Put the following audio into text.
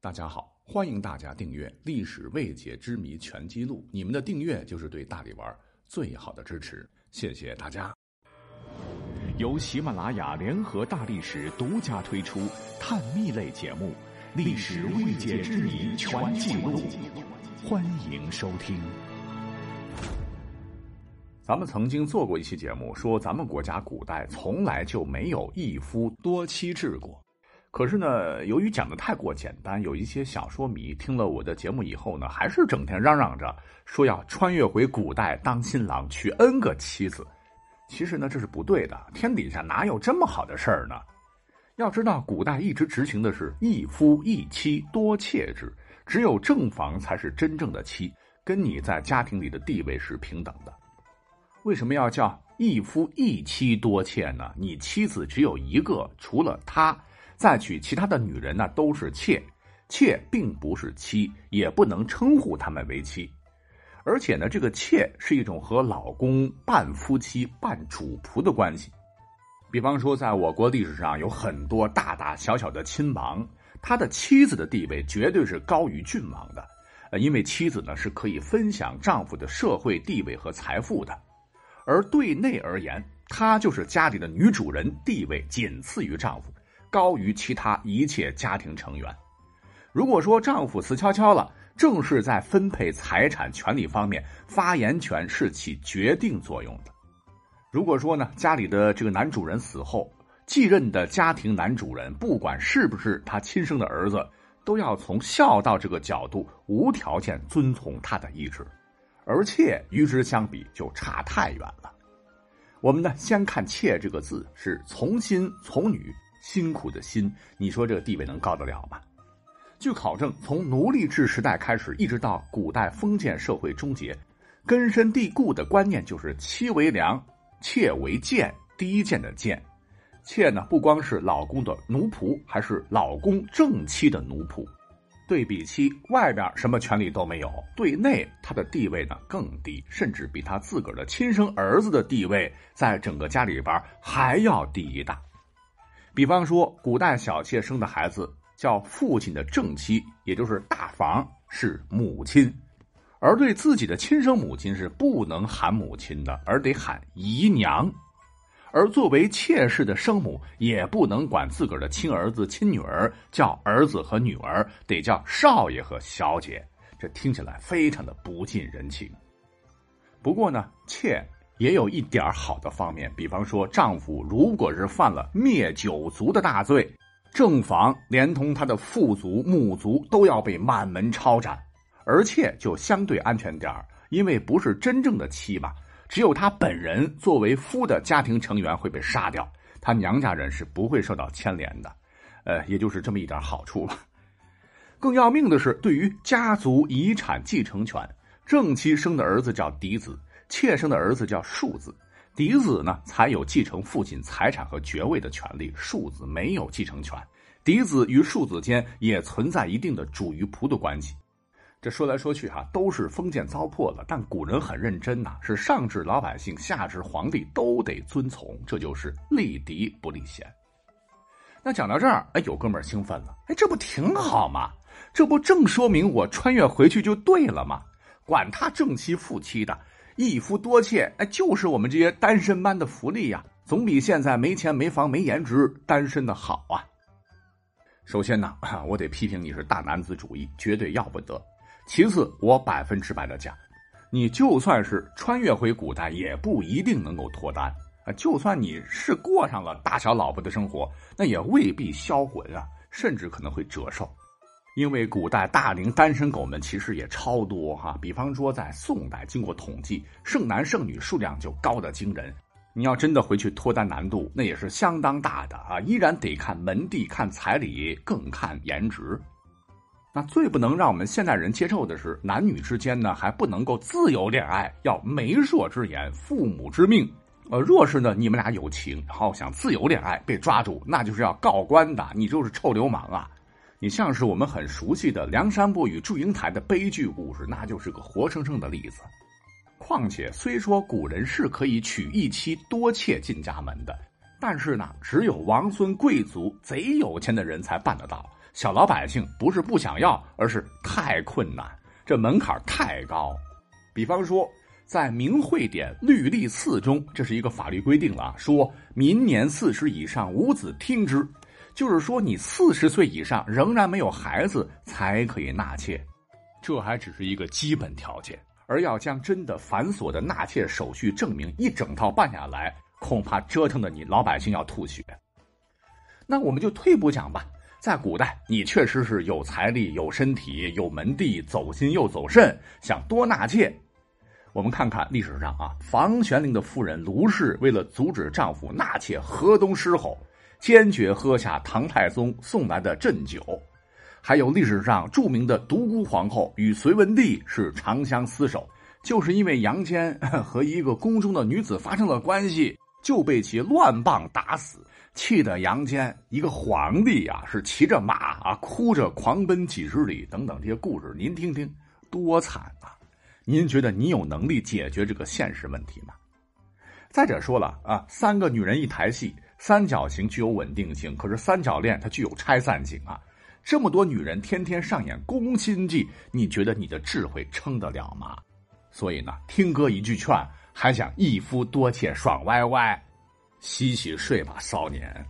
大家好，欢迎大家订阅《历史未解之谜全记录》，你们的订阅就是对大力丸最好的支持，谢谢大家。由喜马拉雅联合大历史独家推出探秘类节目《历史未解之谜全记录》，欢迎收听。咱们曾经做过一期节目，说咱们国家古代从来就没有一夫多妻制过。可是呢，由于讲的太过简单，有一些小说迷听了我的节目以后呢，还是整天嚷嚷着说要穿越回古代当新郎，娶 N 个妻子。其实呢，这是不对的，天底下哪有这么好的事儿呢？要知道，古代一直执行的是一夫一妻多妾制，只有正房才是真正的妻，跟你在家庭里的地位是平等的。为什么要叫一夫一妻多妾呢？你妻子只有一个，除了她。再娶其他的女人呢，都是妾，妾并不是妻，也不能称呼她们为妻。而且呢，这个妾是一种和老公半夫妻半主仆的关系。比方说，在我国历史上有很多大大小小的亲王，他的妻子的地位绝对是高于郡王的，呃，因为妻子呢是可以分享丈夫的社会地位和财富的。而对内而言，她就是家里的女主人，地位仅次于丈夫。高于其他一切家庭成员。如果说丈夫死翘翘了，正是在分配财产权利方面，发言权是起决定作用的。如果说呢，家里的这个男主人死后，继任的家庭男主人，不管是不是他亲生的儿子，都要从孝道这个角度无条件遵从他的意志。而妾与之相比，就差太远了。我们呢，先看“妾”这个字，是从心从女。辛苦的辛，你说这个地位能高得了吗？据考证，从奴隶制时代开始，一直到古代封建社会终结，根深蒂固的观念就是妻为良，妾为贱。第一贱的贱，妾呢不光是老公的奴仆，还是老公正妻的奴仆。对比妻，外边什么权利都没有，对内他的地位呢更低，甚至比他自个儿的亲生儿子的地位，在整个家里边还要低一大。比方说，古代小妾生的孩子叫父亲的正妻，也就是大房是母亲，而对自己的亲生母亲是不能喊母亲的，而得喊姨娘。而作为妾室的生母，也不能管自个儿的亲儿子、亲女儿叫儿子和女儿，得叫少爷和小姐。这听起来非常的不近人情。不过呢，妾。也有一点好的方面，比方说，丈夫如果是犯了灭九族的大罪，正房连同他的父族、母族都要被满门抄斩，而且就相对安全点因为不是真正的妻嘛，只有他本人作为夫的家庭成员会被杀掉，他娘家人是不会受到牵连的，呃，也就是这么一点好处吧。更要命的是，对于家族遗产继承权，正妻生的儿子叫嫡子。妾生的儿子叫庶子，嫡子呢才有继承父亲财产和爵位的权利，庶子没有继承权。嫡子与庶子间也存在一定的主与仆的关系。这说来说去哈，都是封建糟粕了。但古人很认真呐，是上至老百姓，下至皇帝都得遵从，这就是立嫡不立贤。那讲到这儿，哎，有哥们儿兴奋了，哎，这不挺好吗？这不正说明我穿越回去就对了吗？管他正妻负妻的。一夫多妾，哎，就是我们这些单身般的福利呀，总比现在没钱没房没颜值单身的好啊。首先呢，我得批评你是大男子主义，绝对要不得。其次，我百分之百的讲，你就算是穿越回古代，也不一定能够脱单啊。就算你是过上了大小老婆的生活，那也未必销魂啊，甚至可能会折寿。因为古代大龄单身狗们其实也超多哈，比方说在宋代，经过统计，剩男剩女数量就高的惊人。你要真的回去脱单难度，那也是相当大的啊！依然得看门第、看彩礼，更看颜值。那最不能让我们现代人接受的是，男女之间呢还不能够自由恋爱，要媒妁之言、父母之命。呃，若是呢你们俩有情，然后想自由恋爱被抓住，那就是要告官的，你就是臭流氓啊！你像是我们很熟悉的梁山伯与祝英台的悲剧故事，那就是个活生生的例子。况且，虽说古人是可以娶一妻多妾进家门的，但是呢，只有王孙贵族、贼有钱的人才办得到。小老百姓不是不想要，而是太困难，这门槛太高。比方说，在《明会典律例次》中，这是一个法律规定了，说民年四十以上无子听之，就是说你四十岁以上仍然没有孩子才可以纳妾，这还只是一个基本条件。而要将真的繁琐的纳妾手续证明一整套办下来，恐怕折腾的你老百姓要吐血。那我们就退步讲吧，在古代，你确实是有财力、有身体、有门第，走心又走肾，想多纳妾。我们看看历史上啊，房玄龄的夫人卢氏为了阻止丈夫纳妾河东狮吼，坚决喝下唐太宗送来的鸩酒。还有历史上著名的独孤皇后与隋文帝是长相厮守，就是因为杨坚和一个宫中的女子发生了关系，就被其乱棒打死，气得杨坚一个皇帝啊是骑着马啊哭着狂奔几十里，等等这些故事，您听听多惨啊！您觉得你有能力解决这个现实问题吗？再者说了啊，三个女人一台戏，三角形具有稳定性，可是三角恋它具有拆散性啊。这么多女人天天上演宫心计，你觉得你的智慧撑得了吗？所以呢，听哥一句劝，还想一夫多妾爽歪歪，洗洗睡吧，少年。